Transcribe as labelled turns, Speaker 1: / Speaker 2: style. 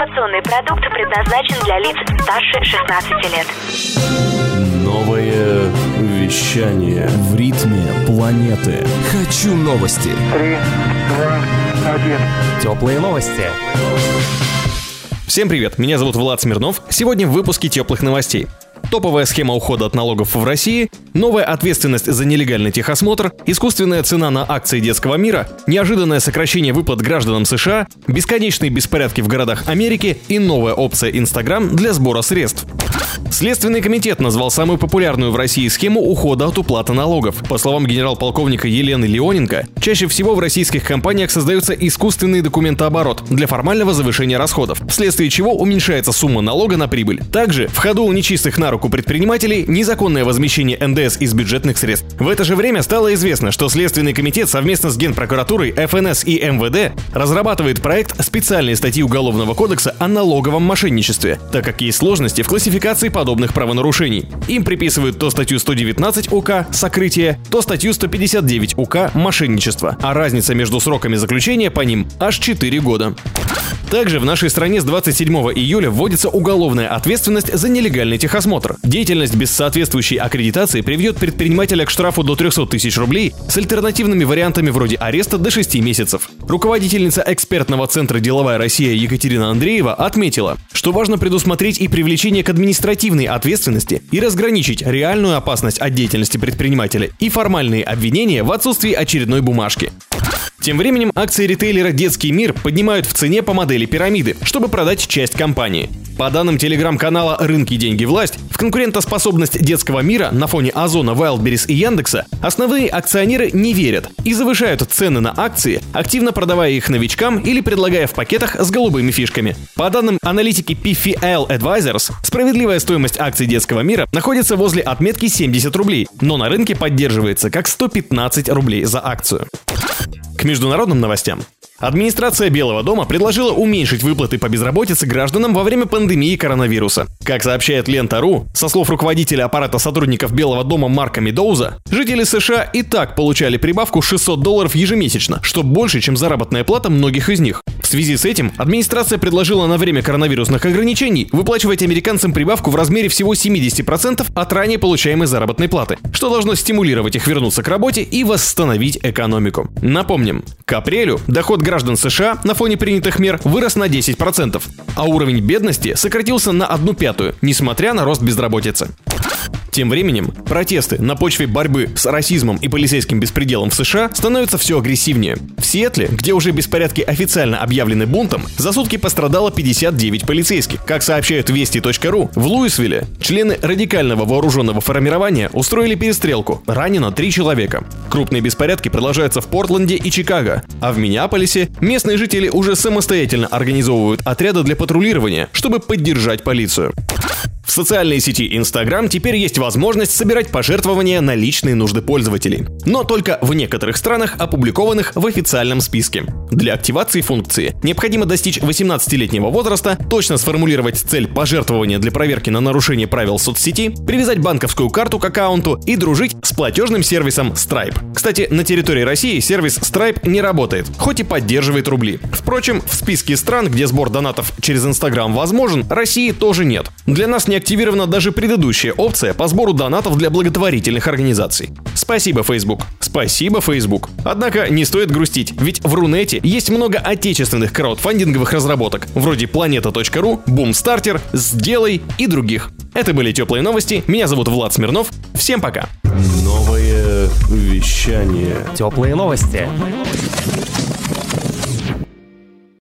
Speaker 1: Информационный продукт предназначен для лиц старше 16 лет.
Speaker 2: Новое вещание.
Speaker 3: В ритме планеты.
Speaker 4: Хочу новости.
Speaker 5: Три, два, один.
Speaker 4: Теплые новости.
Speaker 6: Всем привет, меня зовут Влад Смирнов. Сегодня в выпуске теплых новостей. Топовая схема ухода от налогов в России, новая ответственность за нелегальный техосмотр, искусственная цена на акции детского мира, неожиданное сокращение выплат гражданам США, бесконечные беспорядки в городах Америки и новая опция Instagram для сбора средств. Следственный комитет назвал самую популярную в России схему ухода от уплаты налогов. По словам генерал-полковника Елены Леоненко, чаще всего в российских компаниях создается искусственный документооборот для формального завышения расходов, вследствие чего уменьшается сумма налога на прибыль. Также в ходу у нечистых на руку предпринимателей незаконное возмещение НДС из бюджетных средств. В это же время стало известно, что Следственный комитет совместно с Генпрокуратурой, ФНС и МВД разрабатывает проект специальной статьи Уголовного кодекса о налоговом мошенничестве, так как есть сложности в классификации подобных правонарушений. Им приписывают то статью 119 УК «Сокрытие», то статью 159 УК «Мошенничество», а разница между сроками заключения по ним аж 4 года. Также в нашей стране с 27 июля вводится уголовная ответственность за нелегальный техосмотр. Деятельность без соответствующей аккредитации приведет предпринимателя к штрафу до 300 тысяч рублей с альтернативными вариантами вроде ареста до 6 месяцев. Руководительница экспертного центра «Деловая Россия» Екатерина Андреева отметила, что важно предусмотреть и привлечение к административной ответственности и разграничить реальную опасность от деятельности предпринимателя и формальные обвинения в отсутствии очередной бумажки. Тем временем акции ритейлера «Детский мир» поднимают в цене по модели пирамиды, чтобы продать часть компании. По данным телеграм-канала «Рынки, деньги, власть», в конкурентоспособность детского мира на фоне Озона, Wildberries и Яндекса основные акционеры не верят и завышают цены на акции, активно продавая их новичкам или предлагая в пакетах с голубыми фишками. По данным аналитики PFL Advisors, справедливая стоимость акций детского мира находится возле отметки 70 рублей, но на рынке поддерживается как 115 рублей за акцию. К международным новостям. Администрация Белого дома предложила уменьшить выплаты по безработице гражданам во время пандемии коронавируса. Как сообщает Лента.ру, со слов руководителя аппарата сотрудников Белого дома Марка Медоуза, жители США и так получали прибавку 600 долларов ежемесячно, что больше, чем заработная плата многих из них. В связи с этим администрация предложила на время коронавирусных ограничений выплачивать американцам прибавку в размере всего 70% от ранее получаемой заработной платы, что должно стимулировать их вернуться к работе и восстановить экономику. Напомним, к апрелю доход граждан США на фоне принятых мер вырос на 10%, а уровень бедности сократился на одну пятую, несмотря на рост безработицы. Тем временем, протесты на почве борьбы с расизмом и полицейским беспределом в США становятся все агрессивнее. В Сиэтле, где уже беспорядки официально объявлены бунтом, за сутки пострадало 59 полицейских. Как сообщают вести.ру, в Луисвилле члены радикального вооруженного формирования устроили перестрелку. Ранено три человека. Крупные беспорядки продолжаются в Портленде и Чикаго, а в Миннеаполисе местные жители уже самостоятельно организовывают отряды для патрулирования, чтобы поддержать полицию. В социальной сети Instagram теперь есть возможность собирать пожертвования на личные нужды пользователей, но только в некоторых странах, опубликованных в официальном списке. Для активации функции необходимо достичь 18-летнего возраста, точно сформулировать цель пожертвования для проверки на нарушение правил соцсети, привязать банковскую карту к аккаунту и дружить с платежным сервисом Stripe. Кстати, на территории России сервис Stripe не работает, хоть и поддерживает рубли. Впрочем, в списке стран, где сбор донатов через Instagram возможен, России тоже нет. Для нас не активирована даже предыдущая опция по сбору донатов для благотворительных организаций. Спасибо, Facebook. Спасибо, Facebook. Однако не стоит грустить, ведь в Рунете есть много отечественных краудфандинговых разработок, вроде Planeta.ru, Boomstarter, Сделай и других. Это были теплые новости. Меня зовут Влад Смирнов. Всем пока.
Speaker 2: Новое вещание.
Speaker 4: Теплые новости.